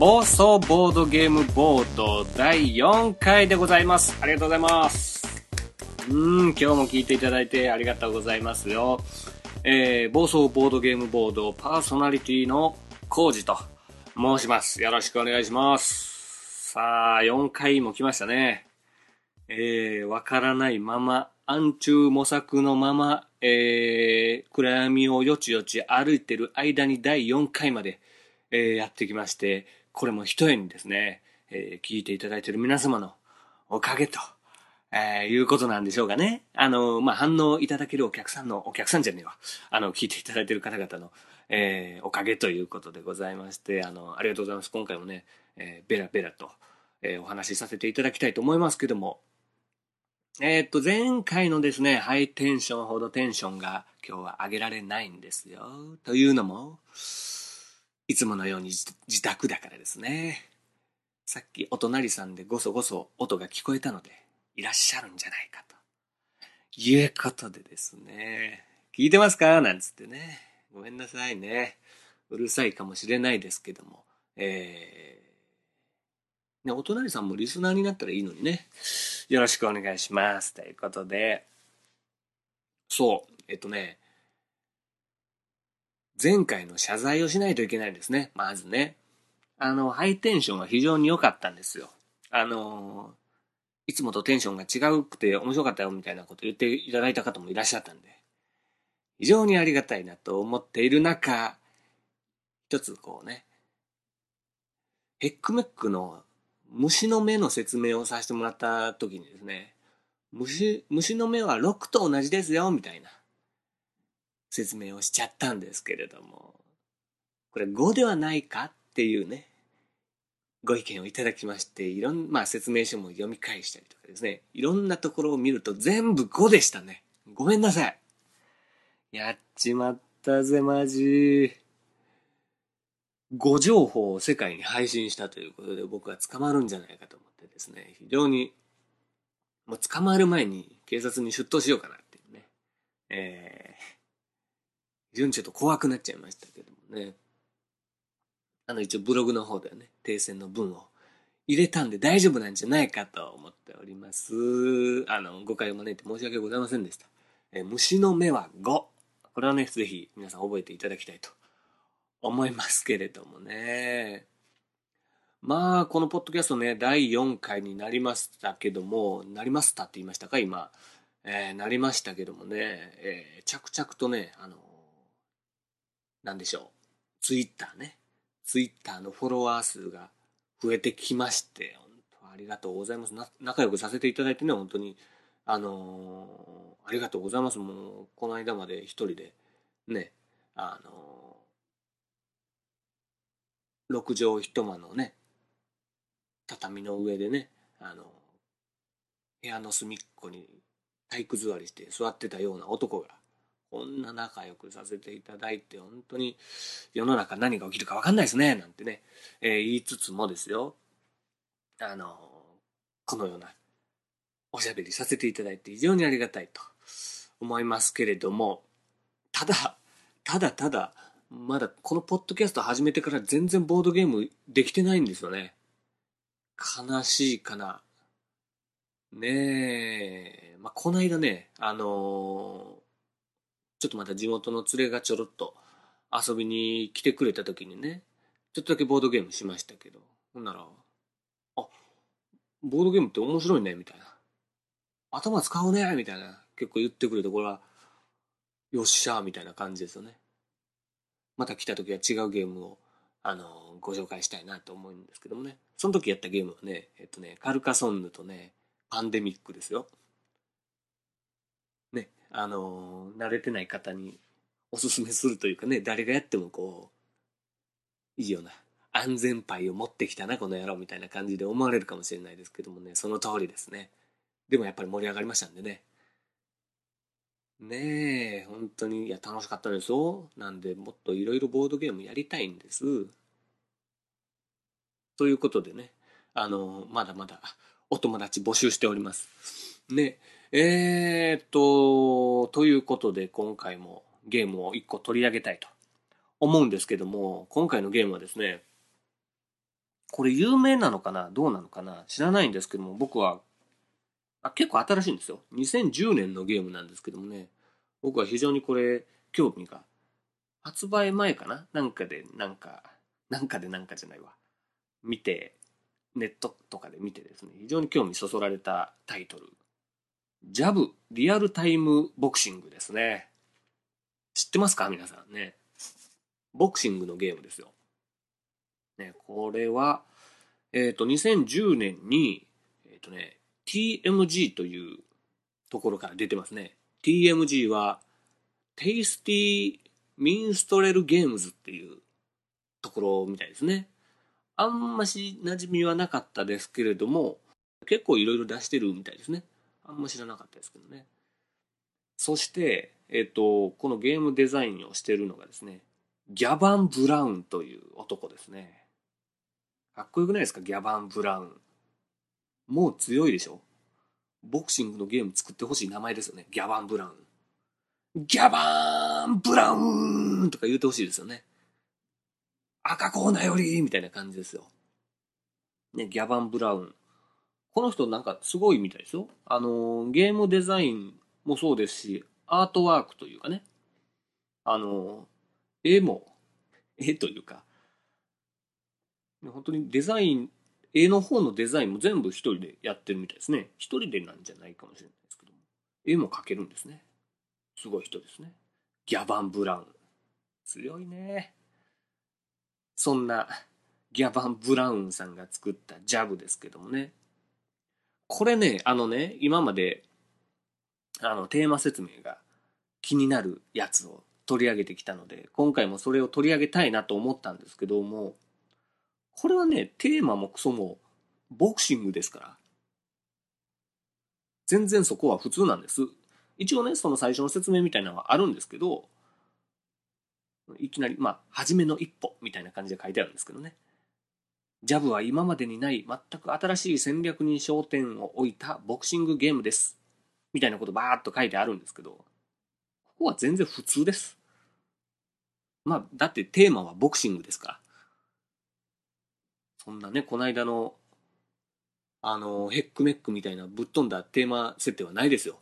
暴走ボードゲームボード第4回でございます。ありがとうございます。うん、今日も聞いていただいてありがとうございますよ。えー、暴走ボードゲームボードパーソナリティのコウジと申します。よろしくお願いします。さあ、4回も来ましたね。えー、わからないまま、暗中模索のまま、えー、暗闇をよちよち歩いてる間に第4回まで、えーやってきまして、これも一重にですね、えー聞いていただいている皆様のおかげと、えーいうことなんでしょうかね。あの、まあ、反応いただけるお客さんの、お客さんじゃねえわ。あの、聞いていただいている方々の、えーおかげということでございまして、あの、ありがとうございます。今回もね、えーベラベラと、えーお話しさせていただきたいと思いますけども、えーっと、前回のですね、ハイテンションほどテンションが今日は上げられないんですよ。というのも、いつものように自宅だからですね。さっきお隣さんでごそごそ音が聞こえたので、いらっしゃるんじゃないかと。いうことでですね、聞いてますか？なんつってね。ごめんなさいね。うるさいかもしれないですけども。えー、ね、お隣さんもリスナーになったらいいのにね。よろしくお願いします。ということで、そう、えっとね、前回の謝罪をしないといけないですね。まずね。あの、ハイテンションは非常に良かったんですよ。あの、いつもとテンションが違うくて面白かったよみたいなこと言っていただいた方もいらっしゃったんで、非常にありがたいなと思っている中、一つこうね、ヘックメックの虫の目の説明をさせてもらった時にですね、虫、虫の目は6と同じですよ、みたいな説明をしちゃったんですけれども、これ5ではないかっていうね、ご意見をいただきまして、いろん、まあ説明書も読み返したりとかですね、いろんなところを見ると全部5でしたね。ごめんなさい。やっちまったぜ、マジ。誤情報を世界に配信したということで僕は捕まるんじゃないかと思ってですね、非常に、もう捕まる前に警察に出頭しようかなっていうね、えー、非常にちょっと怖くなっちゃいましたけどもね。あの一応ブログの方ではね、訂正の文を入れたんで大丈夫なんじゃないかと思っております。あの、誤解を招いて申し訳ございませんでした。え虫の目は5。これはね、ぜひ皆さん覚えていただきたいと思いますけれどもね。まあ、このポッドキャストね、第4回になりましたけども、なりましたって言いましたか、今。えーなりましたけどもね、えー着々とね、あのなんでしょう。ツイッターね。ツイッターのフォロワー数が増えてきまして、本当ありがとうございます。仲良くさせていただいてね、本当に、あのーありがとうございます。もう、この間まで一人で、ね、あのー、六畳一間のね、畳の上でね、あの部屋の隅っこに体育座りして座ってたような男が、こんな仲良くさせていただいて、本当に世の中何が起きるか分かんないですね、なんてね、えー言いつつもですよ、あの、このようなおしゃべりさせていただいて非常にありがたいと思いますけれども、ただ、ただただ、まだこのポッドキャスト始めてから全然ボードゲームできてないんですよね。悲しいかな。ねえ、まあ、この間ね、あのちょっとまた地元の連れがちょろっと遊びに来てくれた時にね、ちょっとだけボードゲームしましたけど、ほんなら、あ、ボードゲームって面白いね、みたいな。頭使うね、みたいな。結構言ってくれて、これは、よっしゃー、みたいな感じですよね。また来た時は違うゲームを、あのご紹介したいなと思うんですけどもね。その時やったゲームはね、えっとね、カルカソンヌとね、パンデミックですよ。あの慣れてない方におすすめするというかね、誰がやってもこう、いいような、安全牌を持ってきたな、この野郎みたいな感じで思われるかもしれないですけどもね、その通りですね。でもやっぱり盛り上がりましたんでね。ねえ、本当に、いや、楽しかったですよ。なんで、もっといろいろボードゲームやりたいんです。ということでね、あの、まだまだお友達募集しております。ね、えーっと、ということで今回もゲームを一個取り上げたいと思うんですけども、今回のゲームはですね、これ有名なのかなどうなのかな知らないんですけども、僕は、あ、結構新しいんですよ。2010年のゲームなんですけどもね、僕は非常にこれ、興味が、発売前かななんかで、なんか、なんかでなんかじゃないわ。見て、ネットとかで見てですね、非常に興味そそられたタイトル。ジャブ、リアルタイムボクシングですね。知ってますか？皆さんね。ボクシングのゲームですよ。ね、これは、えっ、ー、と、2010年に、えっ、ー、とね、TMG というところから出てますね。TMG は、テイスティミンストレルゲームズっていうところみたいですね。あんまし馴染みはなかったですけれども、結構いろいろ出してるみたいですね。あんま知らなかったですけどね。そして、えっ、と、このゲームデザインをしているのがですね、ギャバン・ブラウンという男ですね。かっこよくないですか？ギャバン・ブラウン。もう強いでしょ？ボクシングのゲーム作ってほしい名前ですよね。ギャバン・ブラウン。ギャバーン・ブラウンとか言うてほしいですよね。赤コーナーよりみたいな感じですよ。ね、ギャバン・ブラウン。この人なんかすごいみたいですよ。あの、ゲームデザインもそうですし、アートワークというかね。あの、絵も、絵というか、本当にデザイン、絵の方のデザインも全部一人でやってるみたいですね。一人でなんじゃないかもしれないですけども。絵も描けるんですね。すごい人ですね。ギャバン・ブラウン。強いね。そんなギャバン・ブラウンさんが作ったジャブですけどもね。これね、あのね、今まで、あの、テーマ説明が気になるやつを取り上げてきたので、今回もそれを取り上げたいなと思ったんですけども、これはね、テーマもクソもボクシングですから。全然そこは普通なんです。一応ね、その最初の説明みたいなのはあるんですけど、いきなり、まあ、初めの一歩みたいな感じで書いてあるんですけどね。ジャブは今までにない全く新しい戦略に焦点を置いたボクシングゲームです。みたいなことバーっと書いてあるんですけど、ここは全然普通です。まあ、だってテーマはボクシングですから。そんなね、この間の、あの、ヘックメックみたいなぶっ飛んだテーマ設定はないですよ。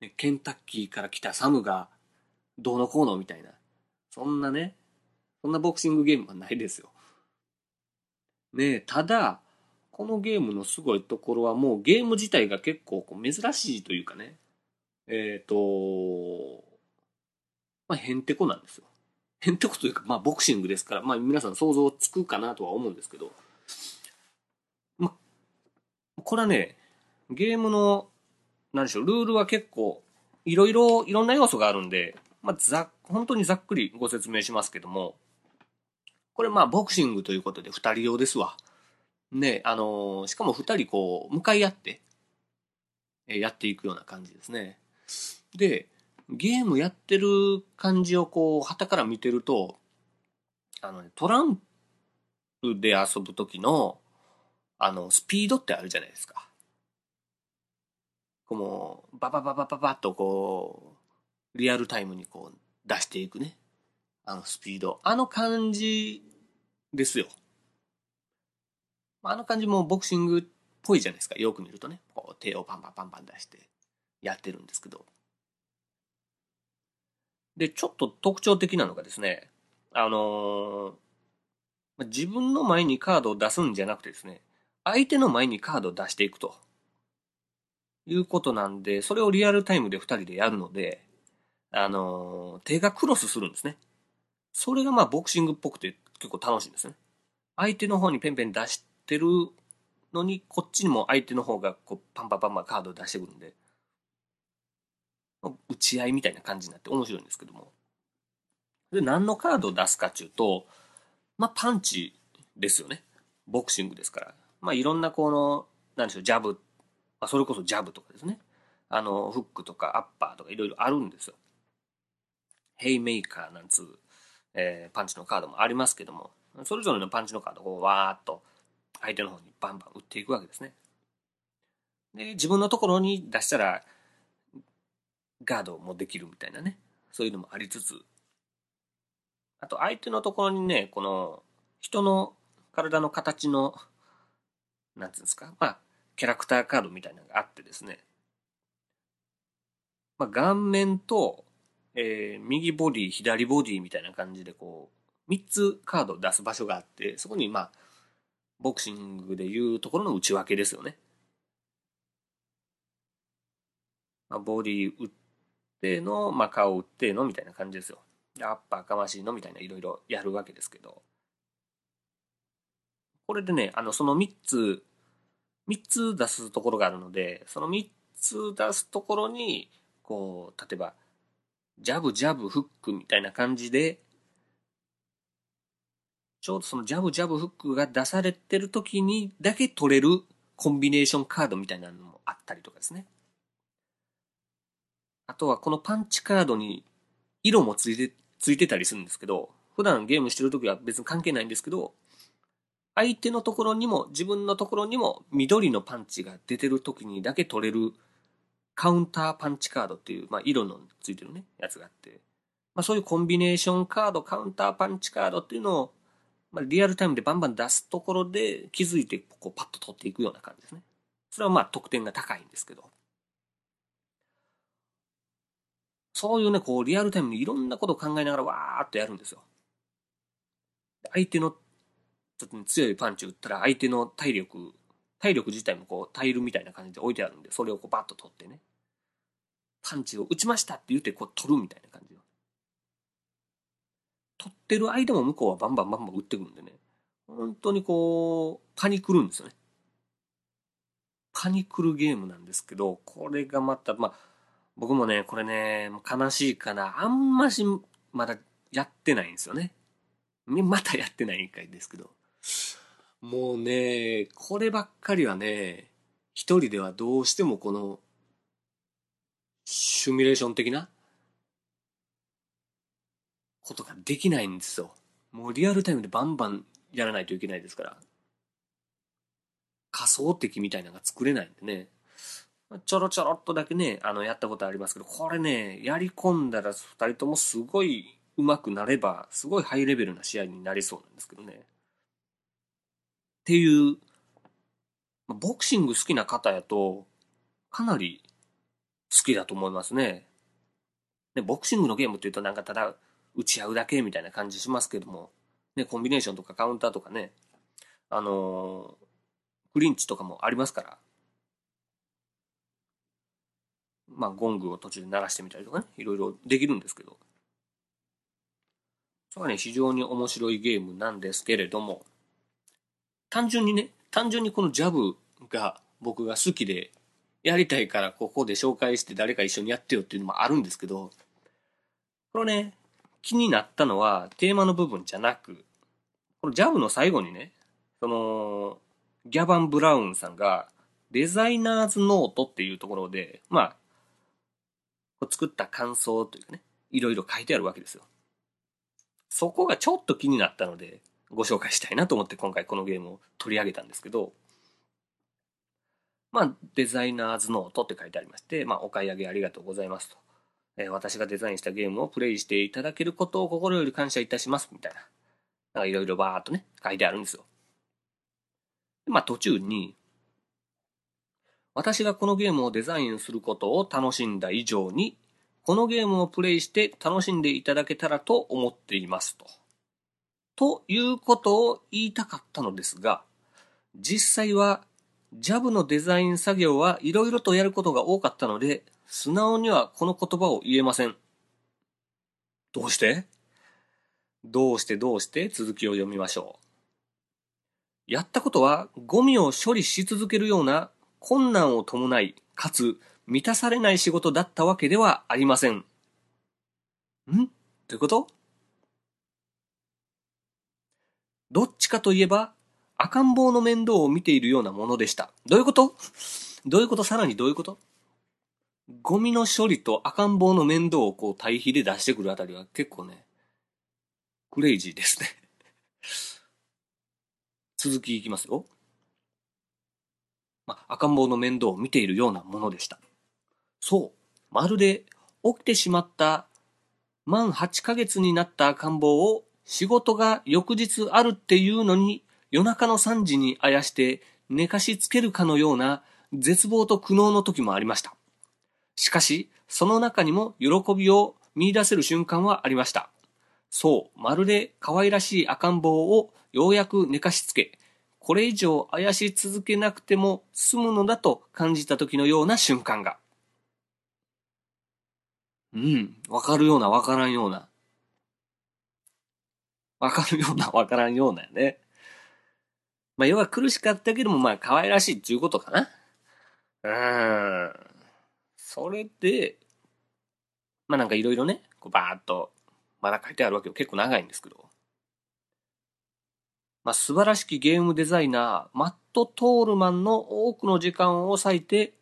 ね、ケンタッキーから来たサムがどうのこうのみたいな。そんなね、そんなボクシングゲームはないですよ。ねただ、このゲームのすごいところはもうゲーム自体が結構こう珍しいというかね、えっ、ー、と、まあ、へんてこなんですよ。へんてこというか、まあ、ボクシングですから、まあ、皆さん想像つくかなとは思うんですけど、まあ、これはね、ゲームの、なんでしょう、ルールは結構、いろいろ、いろんな要素があるんで、まあ、ざ、本当にざっくりご説明しますけども、これまあ、ボクシングということで二人用ですわ。ね、あのー、しかも二人こう、向かい合って、えやっていくような感じですね。で、ゲームやってる感じをこう、旗から見てると、あのね、トランプで遊ぶ時の、あの、スピードってあるじゃないですか。こう、ババババババッとこう、リアルタイムにこう、出していくね。あのスピード。あの感じですよ。あの感じもボクシングっぽいじゃないですか。よく見るとね。こう手をパンパンパンパン出してやってるんですけど。で、ちょっと特徴的なのがですね、あのー、自分の前にカードを出すんじゃなくてですね、相手の前にカードを出していくと。いうことなんで、それをリアルタイムで二人でやるので、あのー、手がクロスするんですね。それがまあボクシングっぽくて結構楽しいんですね。相手の方にペンペン出してるのに、こっちにも相手の方がこうパンパンパンパンカードを出してくるんで、打ち合いみたいな感じになって面白いんですけども。で、何のカードを出すかっていうと、まあ、パンチですよね。ボクシングですから。まあ、いろんなこの、なんでしょう、ジャブ、まあ、それこそジャブとかですね。あの、フックとかアッパーとかいろいろあるんですよ。ヘイメーカーなんつう、えー、パンチのカードもありますけども、それぞれのパンチのカードをわーっと相手の方にバンバン打っていくわけですね。で、自分のところに出したら、ガードもできるみたいなね。そういうのもありつつ、あと相手のところにね、この人の体の形の、なんていうんですか、まあ、キャラクターカードみたいなのがあってですね、まあ、顔面と、えー、右ボディ、左ボディみたいな感じでこう、3つカード出す場所があって、そこにまあ、ボクシングでいうところの内訳ですよね。まあ、ボディ打っての、まあ、顔打ってのみたいな感じですよ。アッパーかましいのみたいないろいろやるわけですけど。これでね、あの、その3つ、3つ出すところがあるので、その3つ出すところに、こう、例えば、ジャブ、ジャブ、フックみたいな感じで、ちょうどそのジャブ、ジャブ、フックが出されてる時にだけ取れるコンビネーションカードみたいなのもあったりとかですね。あとはこのパンチカードに色もついて、ついてたりするんですけど、普段ゲームしてる時は別に関係ないんですけど、相手のところにも自分のところにも緑のパンチが出てる時にだけ取れるカウンターパンチカードっていう、まあ、色のついてるね、やつがあって、まあ、そういうコンビネーションカード、カウンターパンチカードっていうのを、まあ、リアルタイムでバンバン出すところで気づいて、こうパッと取っていくような感じですね。それはまあ得点が高いんですけど。そういうね、こう、リアルタイムにいろんなことを考えながらわーっとやるんですよ。相手の、ちょっとね強いパンチ打ったら、相手の体力、体力自体もこう、タイルみたいな感じで置いてあるんで、それをこう、バッと取ってね。パンチを打ちましたって言って、こう、取るみたいな感じよ。取ってる間も向こうはバンバンバンバン打ってくるんでね。本当にこう、パニクるんですよね。パニクるゲームなんですけど、これがまた、まあ、僕もね、これね、悲しいかな。あんまし、まだやってないんですよね。またやってないんかいですけど。もうね、こればっかりはね、一人ではどうしてもこの、シミュレーション的な？ことができないんですよ。もうリアルタイムでバンバンやらないといけないですから。仮想的みたいなのが作れないんでね。ちょろちょろっとだけね、あの、やったことありますけど、これね、やり込んだら二人ともすごい上手くなれば、すごいハイレベルな試合になりそうなんですけどね。っていう、ボクシング好きな方やと、かなり好きだと思いますね。ね、ボクシングのゲームって言うとなんかただ打ち合うだけみたいな感じしますけども、ね、コンビネーションとかカウンターとかね、あのー、クリンチとかもありますから、まあ、ゴングを途中で鳴らしてみたりとかね、いろいろできるんですけど。それはね、非常に面白いゲームなんですけれども、単純にね、単純にこのジャブが僕が好きで、やりたいからここで紹介して誰か一緒にやってよっていうのもあるんですけど、これね、気になったのはテーマの部分じゃなく、このジャブの最後にね、その、ギャバン・ブラウンさんが、デザイナーズノートっていうところで、まあ、作った感想というかね、いろいろ書いてあるわけですよ。そこがちょっと気になったので、ご紹介したいなと思って今回このゲームを取り上げたんですけど、まあ、デザイナーズノートって書いてありまして、まあ、お買い上げありがとうございますと。えー、私がデザインしたゲームをプレイしていただけることを心より感謝いたします、みたいな。なんかいろいろバーっとね、書いてあるんですよ。まあ、途中に、私がこのゲームをデザインすることを楽しんだ以上に、このゲームをプレイして楽しんでいただけたらと思っていますと。ということを言いたかったのですが、実際は JAV のデザイン作業はいろいろとやることが多かったので、素直にはこの言葉を言えません。どうして？どうしてどうして？続きを読みましょう。やったことはゴミを処理し続けるような困難を伴い、かつ満たされない仕事だったわけではありません。ん？どういうこと？どっちかといえば、赤ん坊の面倒を見ているようなものでした。どういうこと？どういうこと？さらにどういうこと？ゴミの処理と赤ん坊の面倒をこう対比で出してくるあたりは結構ね、クレイジーですね 続きいきますよ。まあ、赤ん坊の面倒を見ているようなものでした。そう。まるで起きてしまった満8ヶ月になった赤ん坊を仕事が翌日あるっていうのに夜中の3時にあやして寝かしつけるかのような絶望と苦悩の時もありました。しかし、その中にも喜びを見出せる瞬間はありました。そう、まるで可愛らしい赤ん坊をようやく寝かしつけ、これ以上あやし続けなくても済むのだと感じた時のような瞬間が。うん、わかるようなわからんような。わかるようなわからんようなよね。まあ、要は苦しかったけども、まあ、可愛らしいっていうことかな。うん。それで、まあなんかいろいろね、こうバーっと、まだ書いてあるわけよ。結構長いんですけど。まあ素晴らしきゲームデザイナー、マット・トールマンの多くの時間を割いて、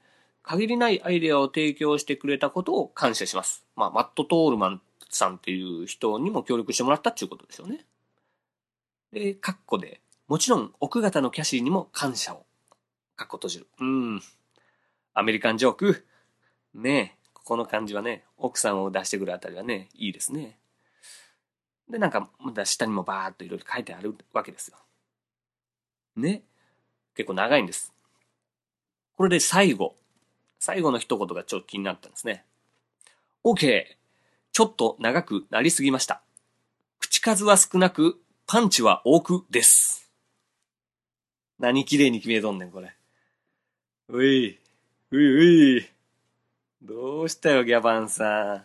限りないアイデアを提供してくれたことを感謝します。まあ、マット・トールマンさんっていう人にも協力してもらったっていうことですよね。で、カッコで、もちろん奥方のキャシーにも感謝を。カッコ閉じる。うん。アメリカンジョーク。ねえ、ここの感じはね、奥さんを出してくるあたりはね、いいですね。で、なんか、また下にもバーっといろいろ書いてあるわけですよ。ね。結構長いんです。これで最後。最後の一言がちょっと気になったんですね。OK! ちょっと長くなりすぎました。口数は少なく、パンチは多くです。何綺麗に決めとんねん、これ。うい、ういうい。どうしたよ、ギャバンさん。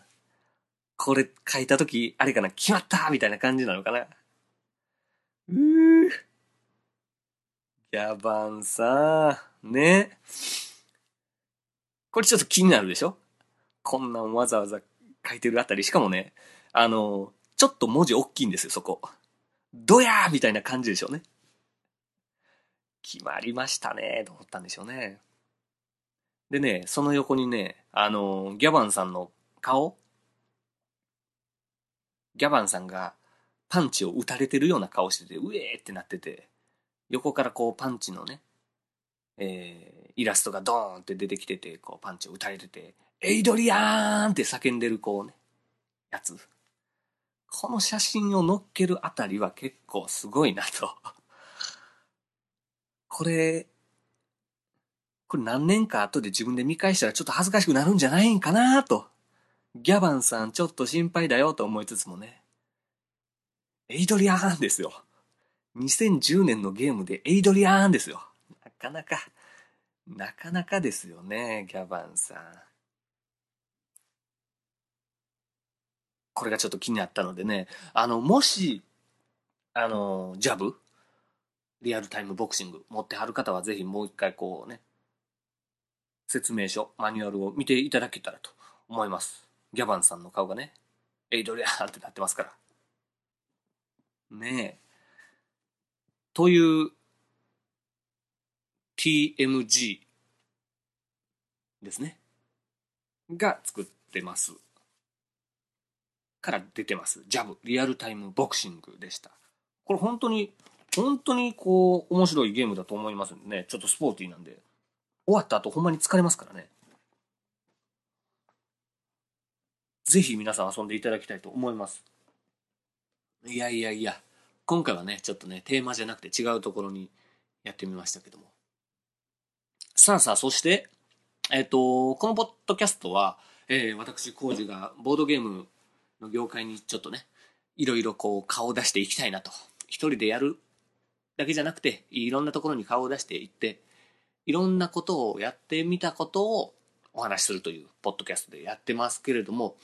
これ書いたとき、あれかな、決まったみたいな感じなのかな。うー。ギャバンさん。ね。これちょっと気になるでしょ？こんなんわざわざ書いてるあたり。しかもね、あの、ちょっと文字大きいんですよ、そこ。どやーみたいな感じでしょうね。決まりましたね、と思ったんでしょうね。でね、その横にね、あの、ギャバンさんの顔ギャバンさんがパンチを打たれてるような顔してて、うえーってなってて、横からこうパンチのね、えー、イラストがドーンって出てきてて、こうパンチを打たれてて、エイドリアーンって叫んでるこうね、やつ。この写真を載っけるあたりは結構すごいなと。これ、これ何年か後で自分で見返したらちょっと恥ずかしくなるんじゃないんかなと。ギャバンさんちょっと心配だよと思いつつもね。エイドリアーンですよ。2010年のゲームでエイドリアーンですよ。なかなか、なかなかですよね、ギャバンさん。これがちょっと気になったのでね、あの、もし、あの、ジャブリアルタイムボクシング持ってはる方はぜひもう一回こうね、説明書、マニュアルを見ていただけたらと思います。ギャバンさんの顔がね、エイドリアンってなってますから。ねえ。という TMG ですね。が作ってます。から出てます。ジャブ、リアルタイムボクシングでした。これ本当に、本当にこう、面白いゲームだと思いますんでね。ちょっとスポーティーなんで。終わった後ほんまに疲れますからね。ぜひ皆さん遊んでいただきたいと思います。いやいやいや、今回はね、ちょっとね、テーマじゃなくて違うところにやってみましたけども。さあさあ、そして、えっ、ー、と、このポッドキャストは、えー、私、コージがボードゲームの業界にちょっとね、いろいろこう顔を出していきたいなと。一人でやるだけじゃなくて、いろんなところに顔を出していって、いろんなことをやってみたことをお話しするというポッドキャストでやってますけれども、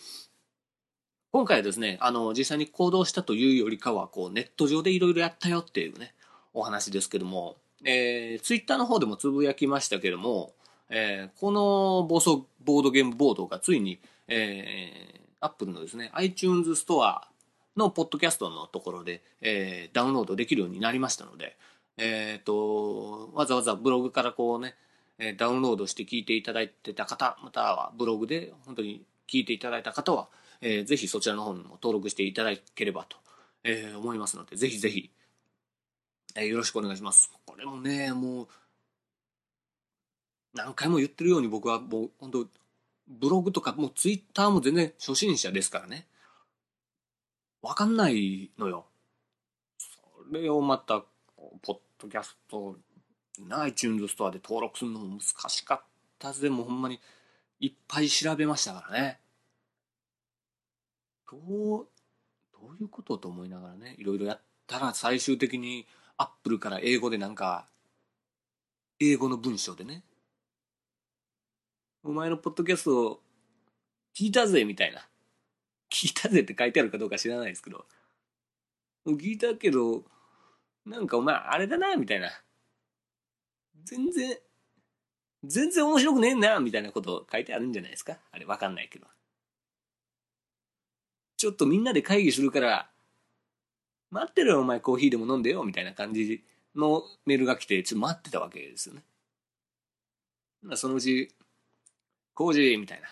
今回はですね、あの、実際に行動したというよりかは、こう、ネット上でいろいろやったよっていうね、お話ですけども、えー、ツイッターの方でもつぶやきましたけども、えー、この暴走ボードゲームボードがついに、えー、アップルのですね、iTunes ストアのポッドキャストのところで、えー、ダウンロードできるようになりましたので、えっ、ー、と、わざわざブログからこうね、えダウンロードして聞いていただいてた方、またはブログで本当に聞いていただいた方は、えー、ぜひそちらの方にも登録していただければと、えー、思いますので、ぜひぜひ、えー、よろしくお願いします。これもね、もう、何回も言ってるように僕はもう本当、ブログとかもうツイッターも全然初心者ですからね。わかんないのよ。それをまた、ポッドキャスト、iTunes ストアで登録するのも難しかったぜ。もほんまに、いっぱい調べましたからね。どう、どういうことと思いながらね、いろいろやったら最終的にアップルから英語でなんか、英語の文章でね、お前のポッドキャスト聞いたぜみたいな。聞いたぜって書いてあるかどうか知らないですけど、聞いたけど、なんかお前あれだな、みたいな。全然、全然面白くねえな、みたいなこと書いてあるんじゃないですかあれわかんないけど。ちょっとみんなで会議するから、待ってろよ、お前コーヒーでも飲んでよ、みたいな感じのメールが来て、ちょっと待ってたわけですよね。そのうち、コージーみたいな。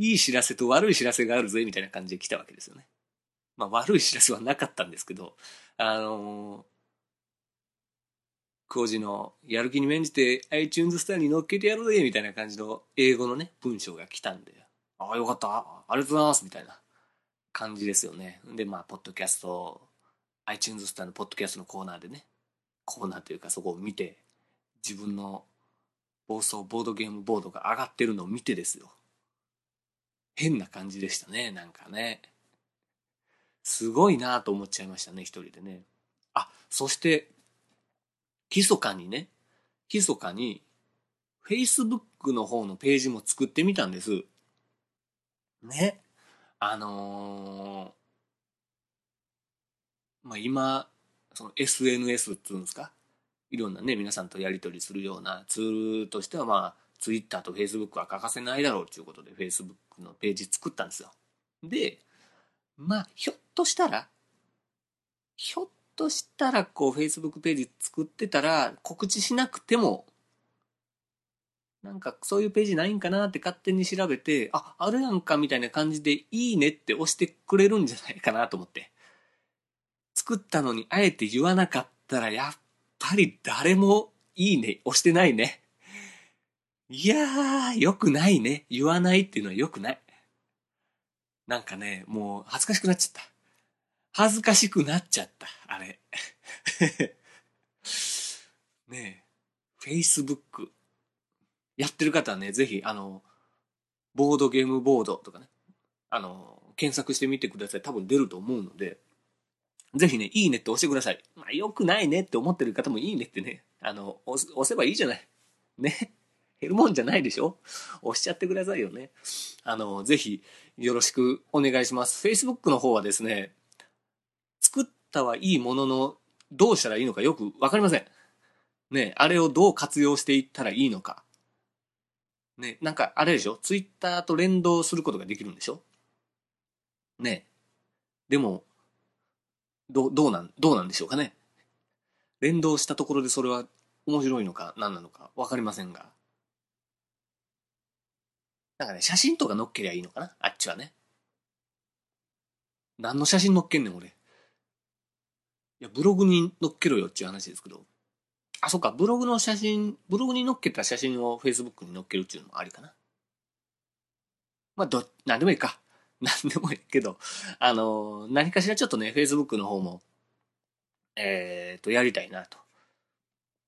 いい知らせと悪い知らせがあるぜ、みたいな感じで来たわけですよね。まあ悪い知らせはなかったんですけど、あのー、工事のやる気に免じて iTunes スターに乗っけてやるぜ、みたいな感じの英語のね、文章が来たんで、ああ、よかった、ありがとうございます、みたいな。感じですよね。で、まあ、ポッドキャスト、iTunes スターのポッドキャストのコーナーでね、コーナーというかそこを見て、自分の暴走ボードゲームボードが上がってるのを見てですよ。変な感じでしたね、なんかね。すごいなと思っちゃいましたね、一人でね。あ、そして、密かにね、密かに、Facebook の方のページも作ってみたんです。ね。あのー、まあ、今、その SNS っていうんですか？いろんなね、皆さんとやり取りするようなツールとしては、まあ、Twitter と Facebook は欠かせないだろうということで、Facebook のページ作ったんですよ。で、まあ、ひょっとしたら、ひょっとしたら、こう、Facebook ページ作ってたら、告知しなくてもなんかそういうページないんかなって勝手に調べて、あ、あるやんかみたいな感じでいいねって押してくれるんじゃないかなと思って。作ったのにあえて言わなかったらやっぱり誰もいいね押してないね。いやー、よくないね。言わないっていうのはよくない。なんかね、もう恥ずかしくなっちゃった。恥ずかしくなっちゃった、あれ。ねえ、Facebook。やってる方はね、ぜひ、あの、ボードゲームボードとかね、あの、検索してみてください。多分出ると思うので、ぜひね、いいねって押してください。まあ、良くないねって思ってる方もいいねってね、あの、押せばいいじゃない。ね。減るもんじゃないでしょ？押しちゃってくださいよね。あの、ぜひ、よろしくお願いします。Facebook の方はですね、作ったはいいものの、どうしたらいいのかよくわかりません。ね、あれをどう活用していったらいいのか。ね、なんかあれでしょ？ツイッターと連動することができるんでしょ？ね。でも、ど、どうなん、どうなんでしょうかね。連動したところでそれは面白いのか何なのかわかりませんが。なんかね、写真とか載っけりゃいいのかな？あっちはね。何の写真載っけんねん、俺。いや、ブログに載っけろよっていう話ですけど。あ、そっか、ブログの写真、ブログに載っけた写真を Facebook に載っけるっていうのもありかな。まあ、ど、なんでもいいか。なんでもいいけど、あの、何かしらちょっとね、Facebook の方も、えっ、ー、と、やりたいなと。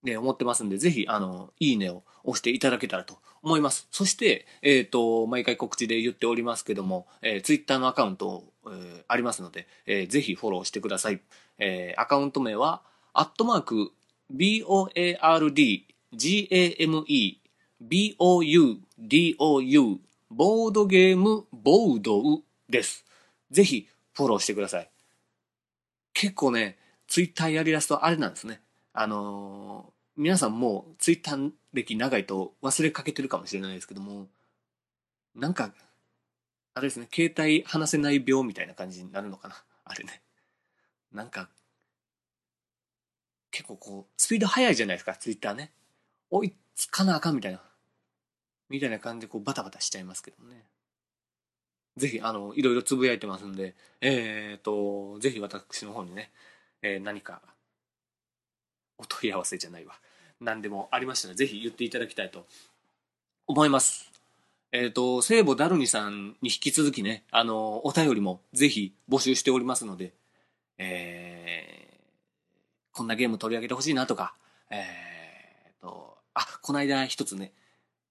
で、思ってますんで、ぜひ、あの、いいねを押していただけたらと思います。そして、えっ、ー、と、毎回告知で言っておりますけども、えー、Twitter のアカウント、えー、ありますので、えー、ぜひフォローしてください。えー、アカウント名は、アットマーク、B-O-A-R-D, G-A-M-E, B-O-U-D-O-U, ボードゲームボードウです。ぜひフォローしてください。結構ね、ツイッターやりだすとあれなんですね。あのー、皆さんもうツイッター歴長いと忘れかけてるかもしれないですけども、なんか、あれですね、携帯話せない病みたいな感じになるのかな？あれね。なんか、結構こう、スピード速いじゃないですか、ツイッターね。追いつかなあかんみたいな。みたいな感じでこうバタバタしちゃいますけどね。ぜひ、あの、いろいろつぶやいてますんで、えっ、ー、と、ぜひ私の方にね、えー、何か、お問い合わせじゃないわ。何でもありましたら、ぜひ言っていただきたいと思います。えっ、ー、と、聖母ダルニさんに引き続きね、あの、お便りもぜひ募集しておりますので、えー、こんなゲーム取り上げてほしいなとか、えー、と、あ、この間一つね、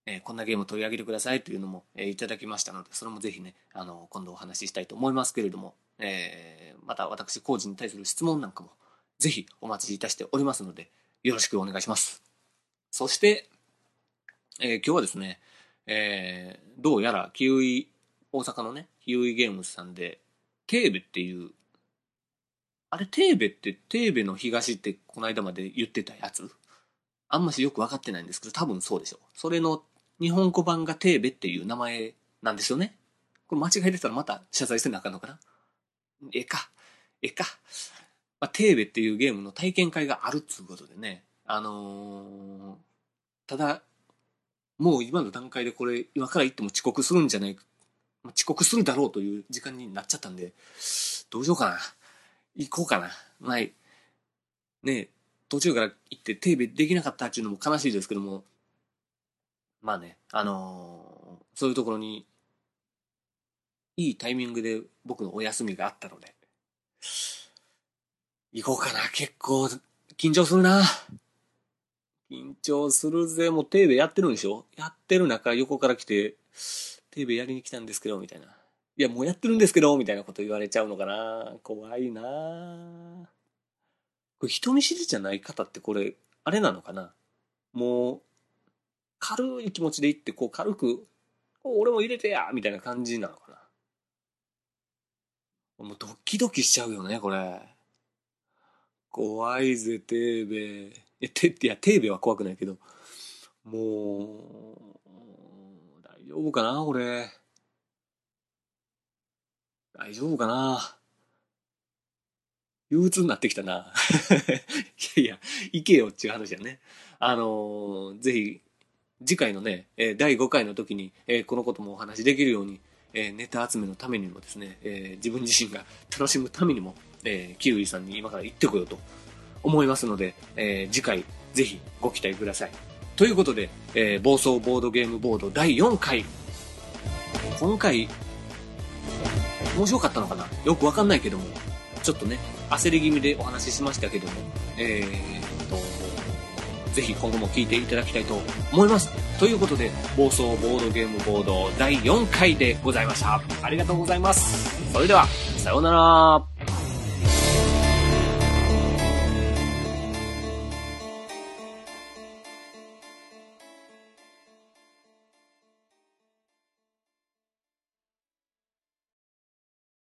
えー、こんなゲーム取り上げてくださいというのも、えー、いただきましたので、それもぜひね、あの、今度お話ししたいと思いますけれども、えー、また私、工事に対する質問なんかも、ぜひお待ちいたしておりますので、よろしくお願いします。そして、えー、今日はですね、えー、どうやらキウイ、大阪のね、キウイゲームズさんで、テーベっていう、あれ、テーベって、テーベの東ってこの間まで言ってたやつ？あんましよくわかってないんですけど、多分そうでしょう。それの日本語版がテーベっていう名前なんですよね。これ間違えてたらまた謝罪せなあかんのかな？ええか。ええか。まあ、テーベっていうゲームの体験会があるっつうことでね。あのー、ただ、もう今の段階でこれ、今から行っても遅刻するんじゃないか。遅刻するだろうという時間になっちゃったんで、どうしようかな。行こうかな。まあ、ね途中から行ってテレビできなかったっていうのも悲しいですけども、まあね、あのー、そういうところに、いいタイミングで僕のお休みがあったので、行こうかな。結構、緊張するな。緊張するぜ。もうテレビやってるんでしょ？やってる中、横から来て、テレビやりに来たんですけど、みたいな。いや、もうやってるんですけど、みたいなこと言われちゃうのかな。怖いなこれ人見知りじゃない方ってこれ、あれなのかな？もう、軽い気持ちで行って、こう軽く、俺も入れてやみたいな感じなのかなもうドキドキしちゃうよね、これ。怖いぜ、テーベ。いや、て、いや、テーベは怖くないけど、もう、大丈夫かな、これ。大丈夫かな。憂鬱になってきたな。いやいや、行けよっていう話やね。あのー、ぜひ、次回のね、え、第5回の時に、え、このこともお話しできるように、え、ネタ集めのためにもですね、え、自分自身が楽しむためにも、えー、キウイさんに今から行ってこようと思いますので、えー、次回ぜひご期待ください。ということで、えー、暴走ボードゲームボード第4回。今回、面白かったのかな？よくわかんないけども、ちょっとね、焦り気味でお話ししましたけども、えー、と、ぜひ今後も聞いていただきたいと思います。ということで、暴走ボードゲームボード第4回でございました。ありがとうございます。それでは、さようなら。